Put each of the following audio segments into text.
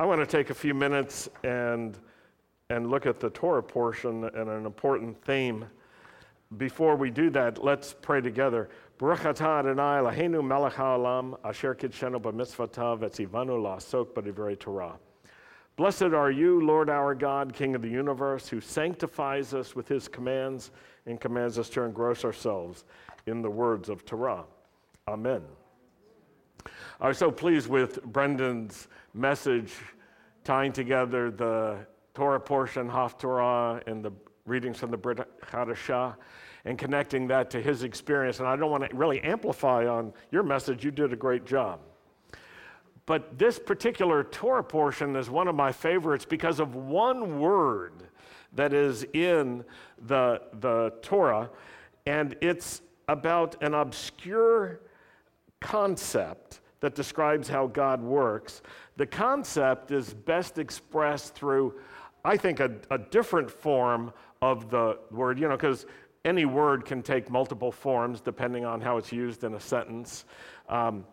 I want to take a few minutes and, and look at the Torah portion and an important theme. Before we do that, let's pray together. Baruch atah Adonai melech haolam asher b'mitzvotav etzivanu la'asok b'divrei Torah. Blessed are you, Lord our God, King of the universe, who sanctifies us with his commands and commands us to engross ourselves in the words of Torah. Amen. I was so pleased with Brendan's message tying together the Torah portion, Haftorah, and the readings from the Brit Hadashah and connecting that to his experience. And I don't want to really amplify on your message, you did a great job. But this particular Torah portion is one of my favorites because of one word that is in the, the Torah, and it's about an obscure concept that describes how God works. The concept is best expressed through, I think, a, a different form of the word, you know, because any word can take multiple forms depending on how it's used in a sentence. Um,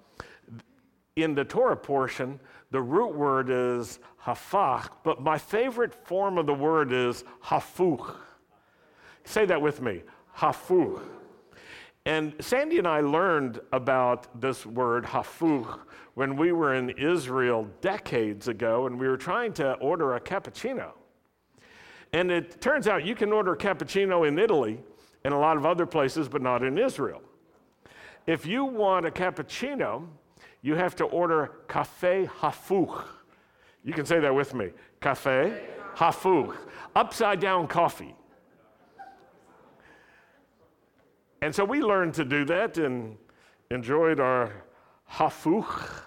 in the Torah portion, the root word is hafach, but my favorite form of the word is hafuch. Say that with me hafuch. And Sandy and I learned about this word hafuch when we were in Israel decades ago and we were trying to order a cappuccino. And it turns out you can order a cappuccino in Italy and a lot of other places, but not in Israel. If you want a cappuccino, you have to order cafe hafuch. You can say that with me. Cafe hafuch. Upside down coffee. And so we learned to do that and enjoyed our hafuch.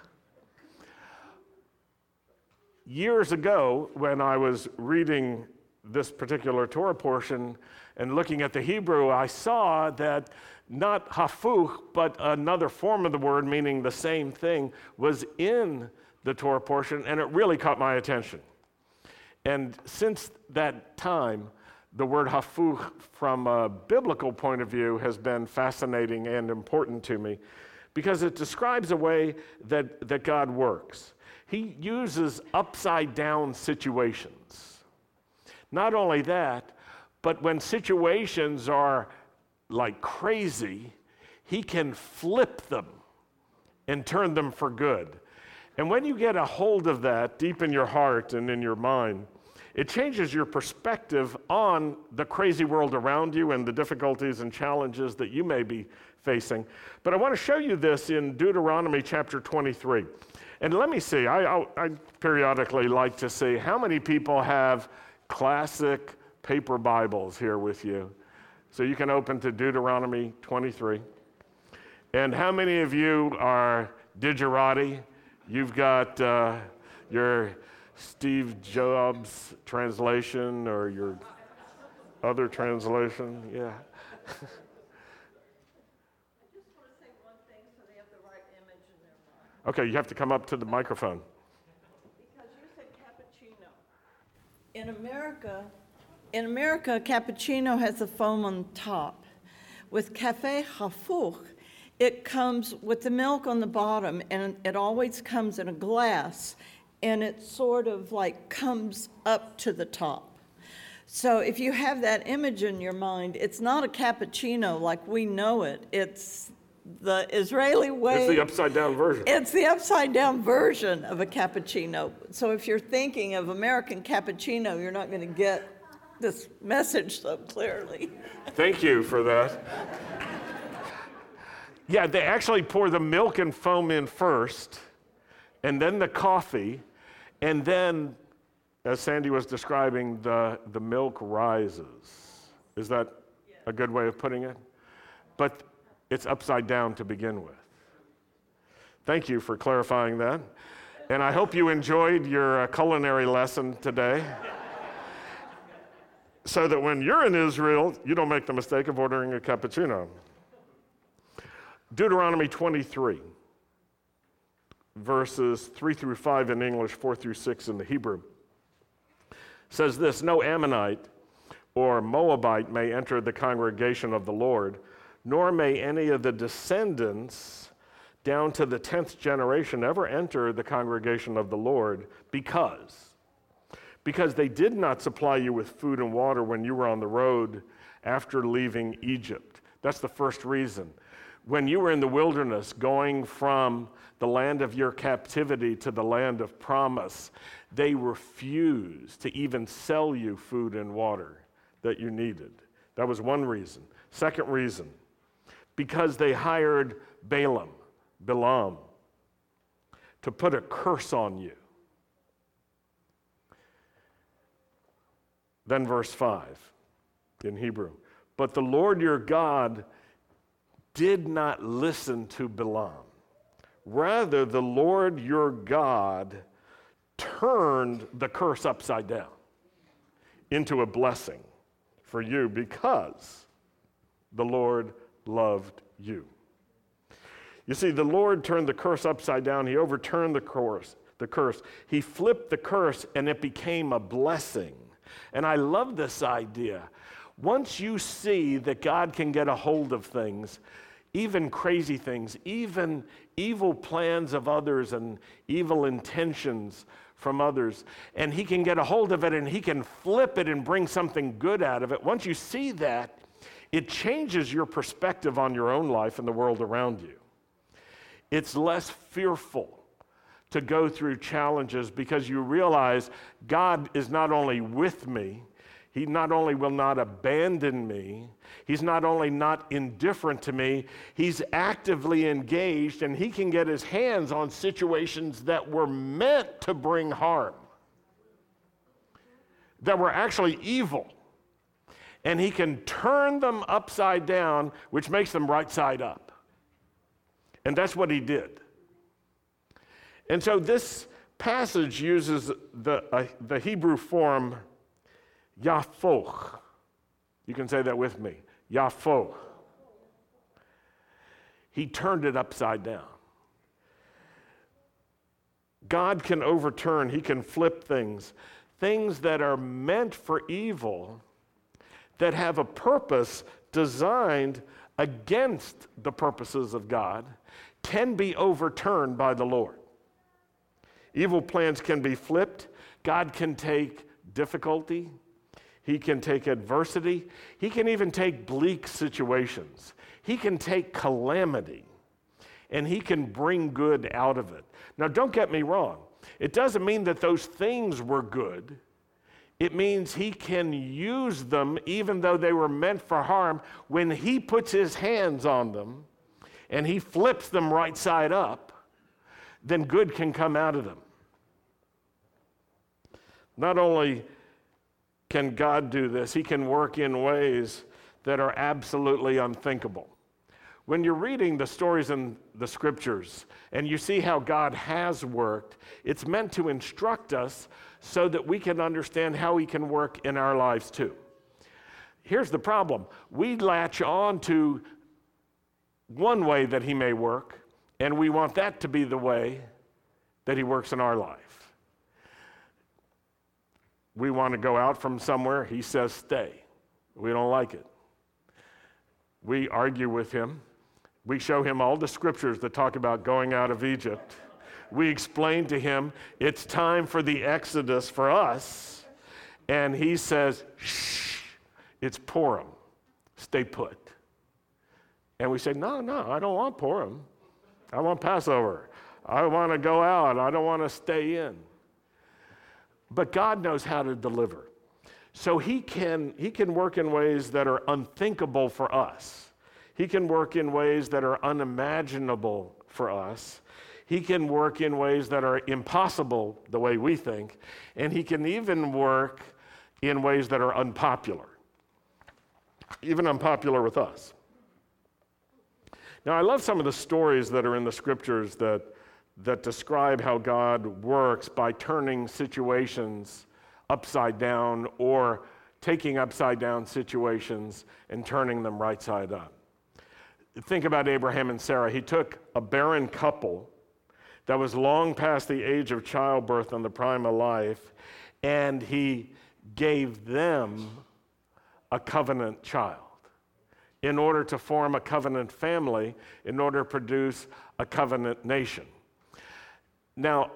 Years ago, when I was reading this particular Torah portion and looking at the Hebrew, I saw that not hafuch, but another form of the word meaning the same thing was in the Torah portion, and it really caught my attention. And since that time, the word hafuch, from a biblical point of view, has been fascinating and important to me because it describes a way that, that God works. He uses upside down situations. Not only that, but when situations are like crazy, he can flip them and turn them for good. And when you get a hold of that deep in your heart and in your mind, it changes your perspective on the crazy world around you and the difficulties and challenges that you may be facing. But I want to show you this in Deuteronomy chapter 23. And let me see, I, I, I periodically like to see how many people have classic paper Bibles here with you. So you can open to Deuteronomy 23. And how many of you are digerati? You've got uh, your Steve Jobs translation or your other translation? Yeah. Okay, you have to come up to the microphone. Because you said cappuccino. In America, in America, cappuccino has a foam on top. With cafe hafuch, it comes with the milk on the bottom, and it always comes in a glass, and it sort of like comes up to the top. So if you have that image in your mind, it's not a cappuccino like we know it. It's the Israeli way. It's the upside down version. It's the upside down version of a cappuccino. So if you're thinking of American cappuccino, you're not going to get this message so clearly. Thank you for that. Yeah, they actually pour the milk and foam in first, and then the coffee, and then, as Sandy was describing, the, the milk rises. Is that a good way of putting it? But it's upside down to begin with. Thank you for clarifying that. And I hope you enjoyed your uh, culinary lesson today so that when you're in Israel, you don't make the mistake of ordering a cappuccino. Deuteronomy 23, verses 3 through 5 in English, 4 through 6 in the Hebrew, says this No Ammonite or Moabite may enter the congregation of the Lord, nor may any of the descendants down to the 10th generation ever enter the congregation of the Lord because because they did not supply you with food and water when you were on the road after leaving Egypt. That's the first reason. When you were in the wilderness going from the land of your captivity to the land of promise, they refused to even sell you food and water that you needed. That was one reason. Second reason, because they hired Balaam, Balaam, to put a curse on you. Then, verse 5 in Hebrew. But the Lord your God did not listen to Balaam. Rather, the Lord your God turned the curse upside down into a blessing for you because the Lord loved you. You see, the Lord turned the curse upside down. He overturned the curse, the curse. He flipped the curse and it became a blessing. And I love this idea. Once you see that God can get a hold of things, even crazy things, even evil plans of others and evil intentions from others, and He can get a hold of it and He can flip it and bring something good out of it. Once you see that, it changes your perspective on your own life and the world around you. It's less fearful to go through challenges because you realize God is not only with me, He not only will not abandon me, He's not only not indifferent to me, He's actively engaged and He can get His hands on situations that were meant to bring harm, that were actually evil. And He can turn them upside down, which makes them right side up. And that's what He did. And so this passage uses the, uh, the Hebrew form yafoch. You can say that with me. Yafoch. He turned it upside down. God can overturn, He can flip things. Things that are meant for evil, that have a purpose designed against the purposes of God, can be overturned by the Lord. Evil plans can be flipped. God can take difficulty, He can take adversity, He can even take bleak situations, He can take calamity, and He can bring good out of it. Now, don't get me wrong, it doesn't mean that those things were good. It means he can use them even though they were meant for harm when he puts his hands on them and he flips them right side up, then good can come out of them. Not only can God do this, He can work in ways that are absolutely unthinkable. When you're reading the stories in the scriptures and you see how God has worked, it's meant to instruct us so that we can understand how He can work in our lives too. Here's the problem we latch on to one way that He may work, and we want that to be the way that He works in our life. We want to go out from somewhere. He says, stay. We don't like it. We argue with him. We show him all the scriptures that talk about going out of Egypt. We explain to him it's time for the Exodus for us. And he says, shh, it's Purim. Stay put. And we say, no, no, I don't want Purim. I want Passover. I want to go out. I don't want to stay in. But God knows how to deliver. So he can, he can work in ways that are unthinkable for us. He can work in ways that are unimaginable for us. He can work in ways that are impossible the way we think. And he can even work in ways that are unpopular, even unpopular with us. Now, I love some of the stories that are in the scriptures that that describe how God works by turning situations upside down or taking upside down situations and turning them right side up. Think about Abraham and Sarah. He took a barren couple that was long past the age of childbirth and the prime of life, and he gave them a covenant child in order to form a covenant family, in order to produce a covenant nation. Now,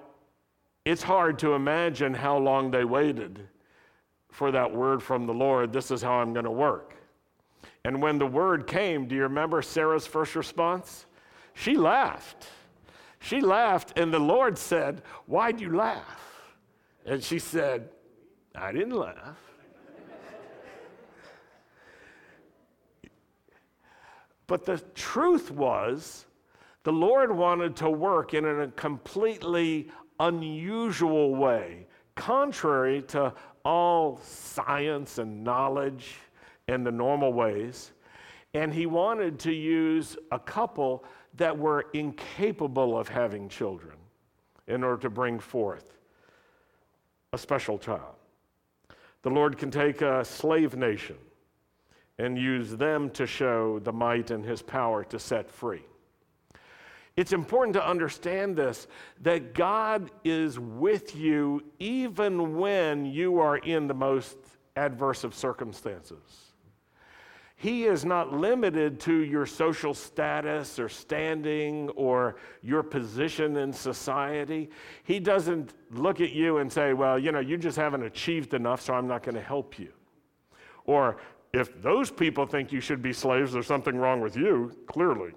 it's hard to imagine how long they waited for that word from the Lord. This is how I'm going to work. And when the word came, do you remember Sarah's first response? She laughed. She laughed, and the Lord said, Why'd you laugh? And she said, I didn't laugh. but the truth was, the Lord wanted to work in a completely unusual way, contrary to all science and knowledge and the normal ways. And he wanted to use a couple that were incapable of having children in order to bring forth a special child. The Lord can take a slave nation and use them to show the might and his power to set free. It's important to understand this that God is with you even when you are in the most adverse of circumstances. He is not limited to your social status or standing or your position in society. He doesn't look at you and say, Well, you know, you just haven't achieved enough, so I'm not going to help you. Or if those people think you should be slaves, there's something wrong with you, clearly.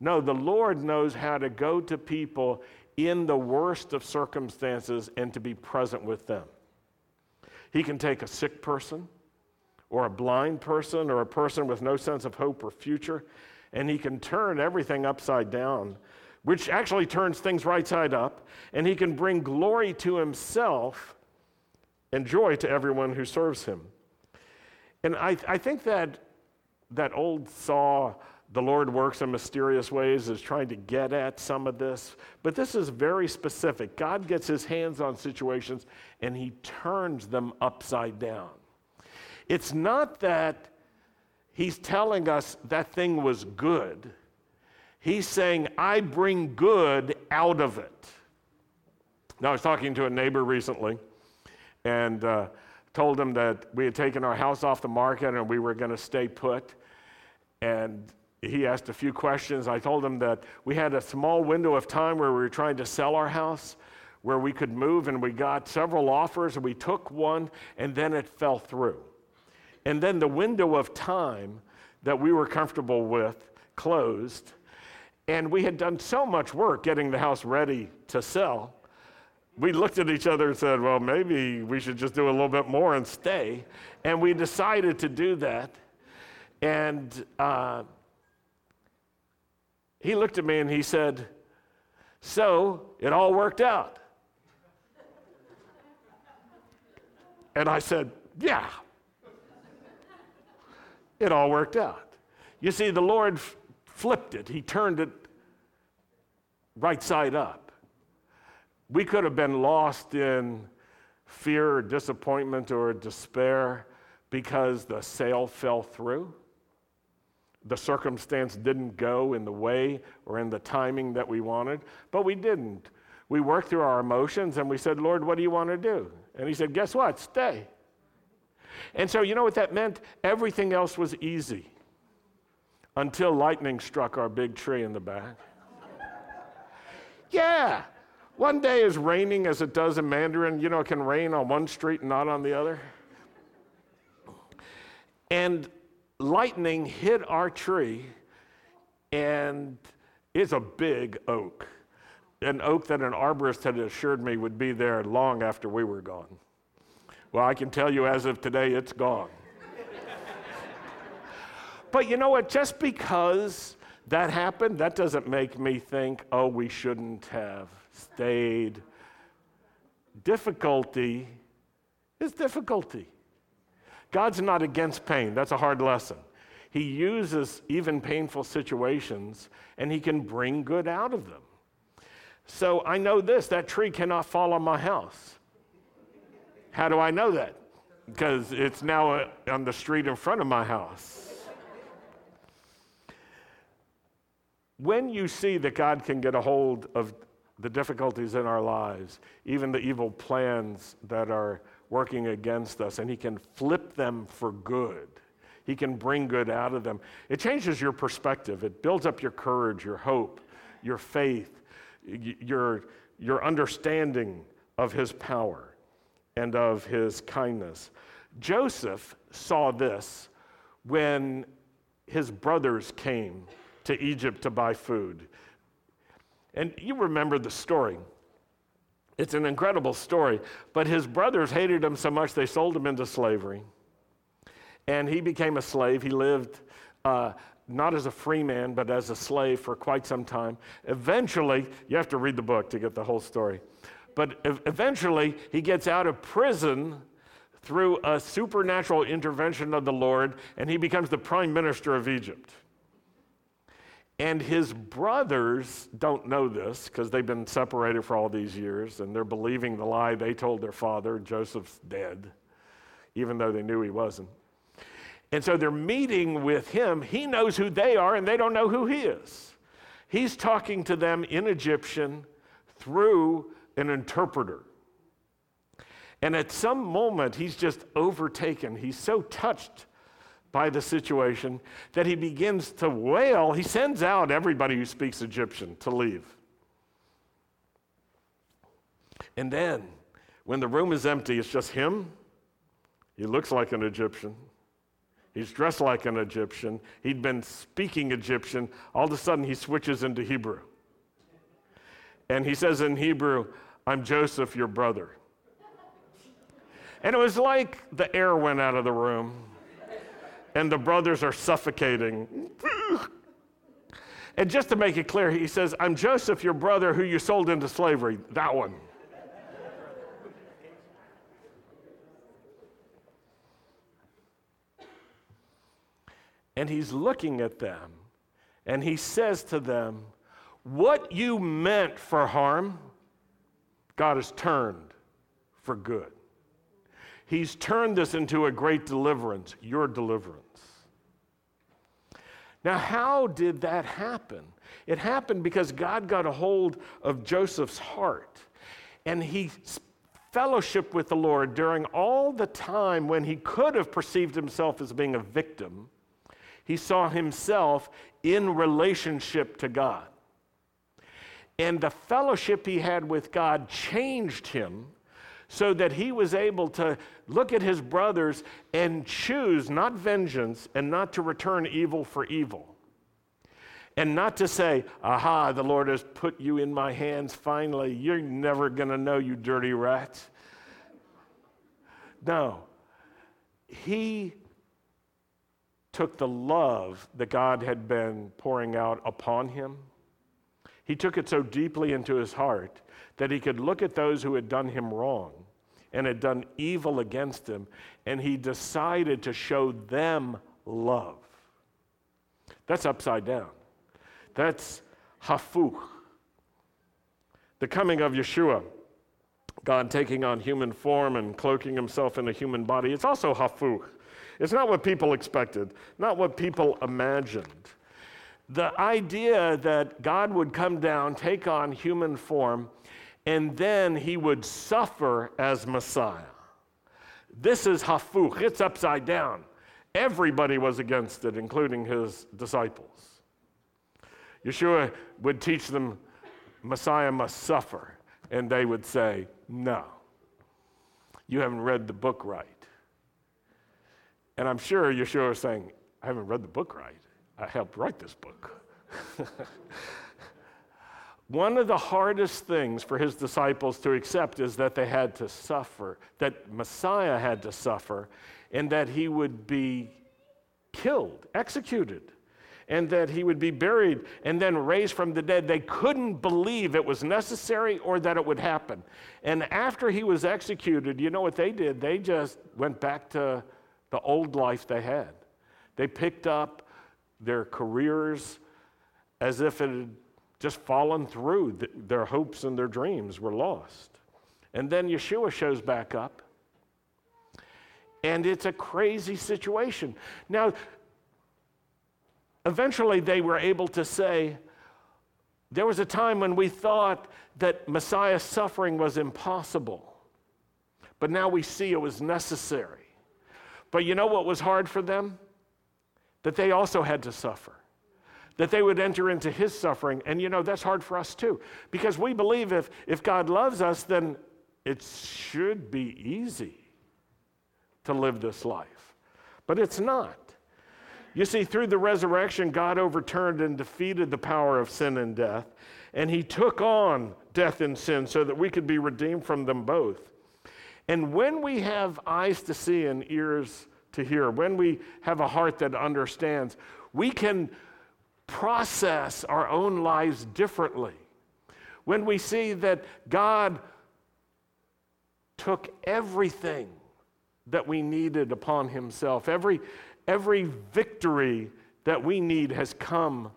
No, the Lord knows how to go to people in the worst of circumstances and to be present with them. He can take a sick person or a blind person or a person with no sense of hope or future, and he can turn everything upside down, which actually turns things right side up, and he can bring glory to himself and joy to everyone who serves him. And I, I think that that old saw the Lord works in mysterious ways is trying to get at some of this. But this is very specific. God gets his hands on situations and he turns them upside down. It's not that he's telling us that thing was good, he's saying, I bring good out of it. Now, I was talking to a neighbor recently and uh, told him that we had taken our house off the market and we were going to stay put. And he asked a few questions. I told him that we had a small window of time where we were trying to sell our house, where we could move, and we got several offers, and we took one, and then it fell through. And then the window of time that we were comfortable with closed, and we had done so much work getting the house ready to sell. We looked at each other and said, Well, maybe we should just do a little bit more and stay. And we decided to do that. And uh, he looked at me and he said, So it all worked out. And I said, Yeah. It all worked out. You see, the Lord f- flipped it, He turned it right side up. We could have been lost in fear or disappointment or despair because the sale fell through the circumstance didn't go in the way or in the timing that we wanted, but we didn't. We worked through our emotions and we said, Lord, what do you want to do? And He said, Guess what? Stay. And so, you know what that meant? Everything else was easy until lightning struck our big tree in the back. yeah. One day is raining as it does in Mandarin. You know, it can rain on one street and not on the other. And lightning hit our tree, and it's a big oak. An oak that an arborist had assured me would be there long after we were gone. Well, I can tell you as of today, it's gone. but you know what? Just because that happened, that doesn't make me think, oh, we shouldn't have stayed. Difficulty is difficulty. God's not against pain. That's a hard lesson. He uses even painful situations and he can bring good out of them. So I know this that tree cannot fall on my house. How do I know that? Because it's now uh, on the street in front of my house. When you see that God can get a hold of the difficulties in our lives, even the evil plans that are working against us, and He can flip them for good. He can bring good out of them. It changes your perspective, it builds up your courage, your hope, your faith, your, your understanding of his power and of his kindness. Joseph saw this when his brothers came to Egypt to buy food. And you remember the story. It's an incredible story, but his brothers hated him so much they sold him into slavery. And he became a slave. He lived uh, not as a free man, but as a slave for quite some time. Eventually, you have to read the book to get the whole story. But eventually, he gets out of prison through a supernatural intervention of the Lord, and he becomes the prime minister of Egypt. And his brothers don't know this because they've been separated for all these years and they're believing the lie they told their father Joseph's dead, even though they knew he wasn't. And so they're meeting with him. He knows who they are and they don't know who he is. He's talking to them in Egyptian through an interpreter. And at some moment, he's just overtaken. He's so touched by the situation that he begins to wail. He sends out everybody who speaks Egyptian to leave. And then, when the room is empty, it's just him. He looks like an Egyptian. He's dressed like an Egyptian. He'd been speaking Egyptian. All of a sudden, he switches into Hebrew. And he says in Hebrew, I'm Joseph, your brother. And it was like the air went out of the room and the brothers are suffocating. and just to make it clear, he says, I'm Joseph, your brother, who you sold into slavery. That one. and he's looking at them and he says to them, What you meant for harm, God has turned for good. He's turned this into a great deliverance, your deliverance. Now, how did that happen? It happened because God got a hold of Joseph's heart and he fellowshiped with the Lord during all the time when he could have perceived himself as being a victim. He saw himself in relationship to God. And the fellowship he had with God changed him so that he was able to look at his brothers and choose not vengeance and not to return evil for evil. And not to say, aha, the Lord has put you in my hands finally. You're never going to know, you dirty rat. No. He took the love that God had been pouring out upon him, he took it so deeply into his heart that he could look at those who had done him wrong and had done evil against him, and he decided to show them love. That's upside down. That's hafuch. The coming of Yeshua, God taking on human form and cloaking himself in a human body, it's also hafuch. It's not what people expected, not what people imagined. The idea that God would come down, take on human form, and then he would suffer as Messiah. This is hafuch, it's upside down. Everybody was against it, including his disciples. Yeshua would teach them Messiah must suffer, and they would say, No, you haven't read the book right. And I'm sure Yeshua was saying, I haven't read the book right. I helped write this book. One of the hardest things for his disciples to accept is that they had to suffer, that Messiah had to suffer, and that he would be killed, executed, and that he would be buried and then raised from the dead. They couldn't believe it was necessary or that it would happen. And after he was executed, you know what they did? They just went back to the old life they had. They picked up their careers as if it had just fallen through. Their hopes and their dreams were lost. And then Yeshua shows back up. And it's a crazy situation. Now, eventually they were able to say, there was a time when we thought that Messiah's suffering was impossible, but now we see it was necessary. But you know what was hard for them? That they also had to suffer that they would enter into his suffering. And you know, that's hard for us too, because we believe if, if God loves us, then it should be easy to live this life. But it's not. You see, through the resurrection, God overturned and defeated the power of sin and death, and he took on death and sin so that we could be redeemed from them both. And when we have eyes to see and ears to hear, when we have a heart that understands, we can process our own lives differently. When we see that God took everything that we needed upon himself, every, every victory that we need has come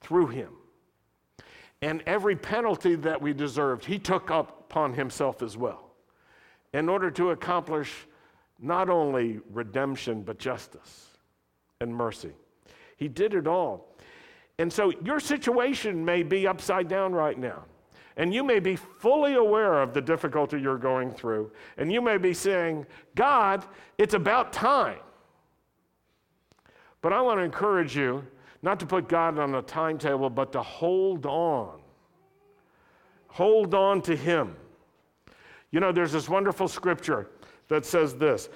through him. And every penalty that we deserved, he took up upon himself as well in order to accomplish not only redemption, but justice and mercy. He did it all. And so your situation may be upside down right now. And you may be fully aware of the difficulty you're going through. And you may be saying, God, it's about time. But I want to encourage you not to put God on a timetable, but to hold on. Hold on to Him. You know, there's this wonderful scripture that says this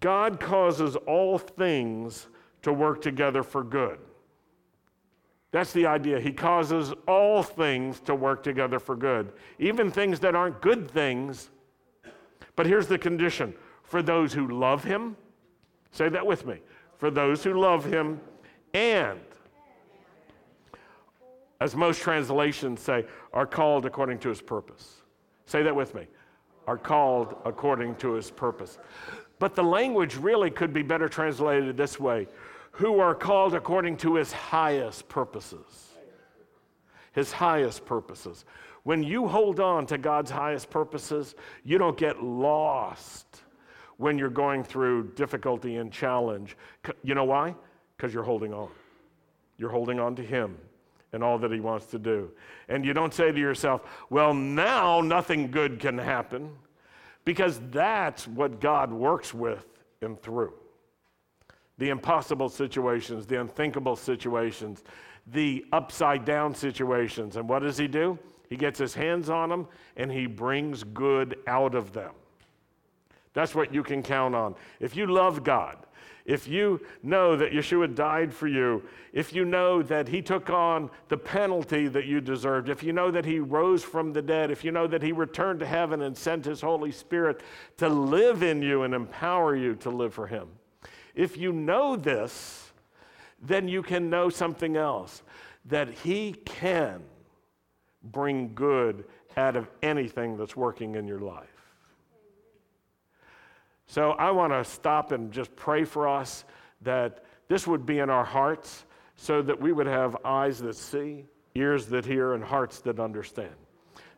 God causes all things to work together for good. That's the idea. He causes all things to work together for good, even things that aren't good things. But here's the condition for those who love him, say that with me, for those who love him, and, as most translations say, are called according to his purpose. Say that with me, are called according to his purpose. But the language really could be better translated this way who are called according to his highest purposes. His highest purposes. When you hold on to God's highest purposes, you don't get lost when you're going through difficulty and challenge. You know why? Because you're holding on. You're holding on to Him and all that He wants to do. And you don't say to yourself, well, now nothing good can happen, because that's what God works with and through the impossible situations, the unthinkable situations, the upside down situations. And what does he do? He gets his hands on them and he brings good out of them. That's what you can count on. If you love God, if you know that Yeshua died for you, if you know that he took on the penalty that you deserved, if you know that he rose from the dead, if you know that he returned to heaven and sent his Holy Spirit to live in you and empower you to live for him, if you know this, then you can know something else that He can bring good out of anything that's working in your life. So I want to stop and just pray for us that this would be in our hearts so that we would have eyes that see, ears that hear, and hearts that understand.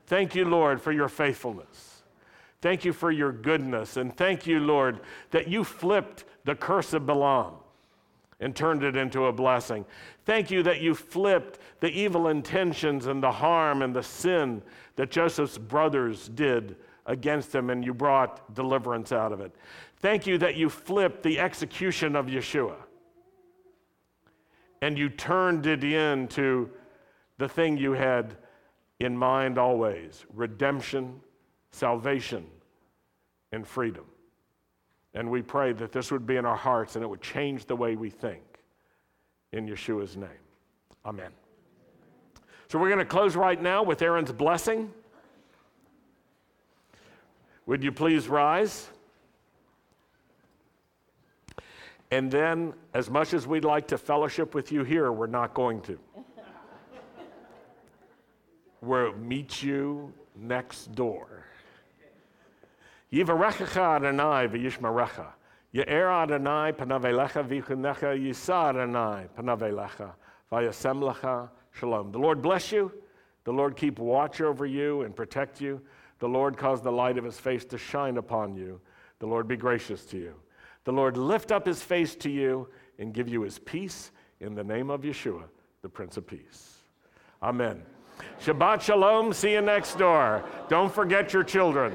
Thank you, Lord, for your faithfulness. Thank you for your goodness. And thank you, Lord, that you flipped the curse of Balaam and turned it into a blessing. Thank you that you flipped the evil intentions and the harm and the sin that Joseph's brothers did against him and you brought deliverance out of it. Thank you that you flipped the execution of Yeshua and you turned it into the thing you had in mind always redemption, salvation, and freedom. And we pray that this would be in our hearts and it would change the way we think. In Yeshua's name. Amen. So we're going to close right now with Aaron's blessing. Would you please rise? And then, as much as we'd like to fellowship with you here, we're not going to. we'll meet you next door. Yivarechecha Adonai v'yishmarecha. Ye'er Adonai panavelecha v'yichunecha yisa Adonai panavelecha v'yasem lecha shalom. The Lord bless you. The Lord keep watch over you and protect you. The Lord cause the light of his face to shine upon you. The Lord be gracious to you. The Lord lift up his face to you and give you his peace in the name of Yeshua, the Prince of Peace. Amen. Shabbat Shalom. See you next door. Don't forget your children.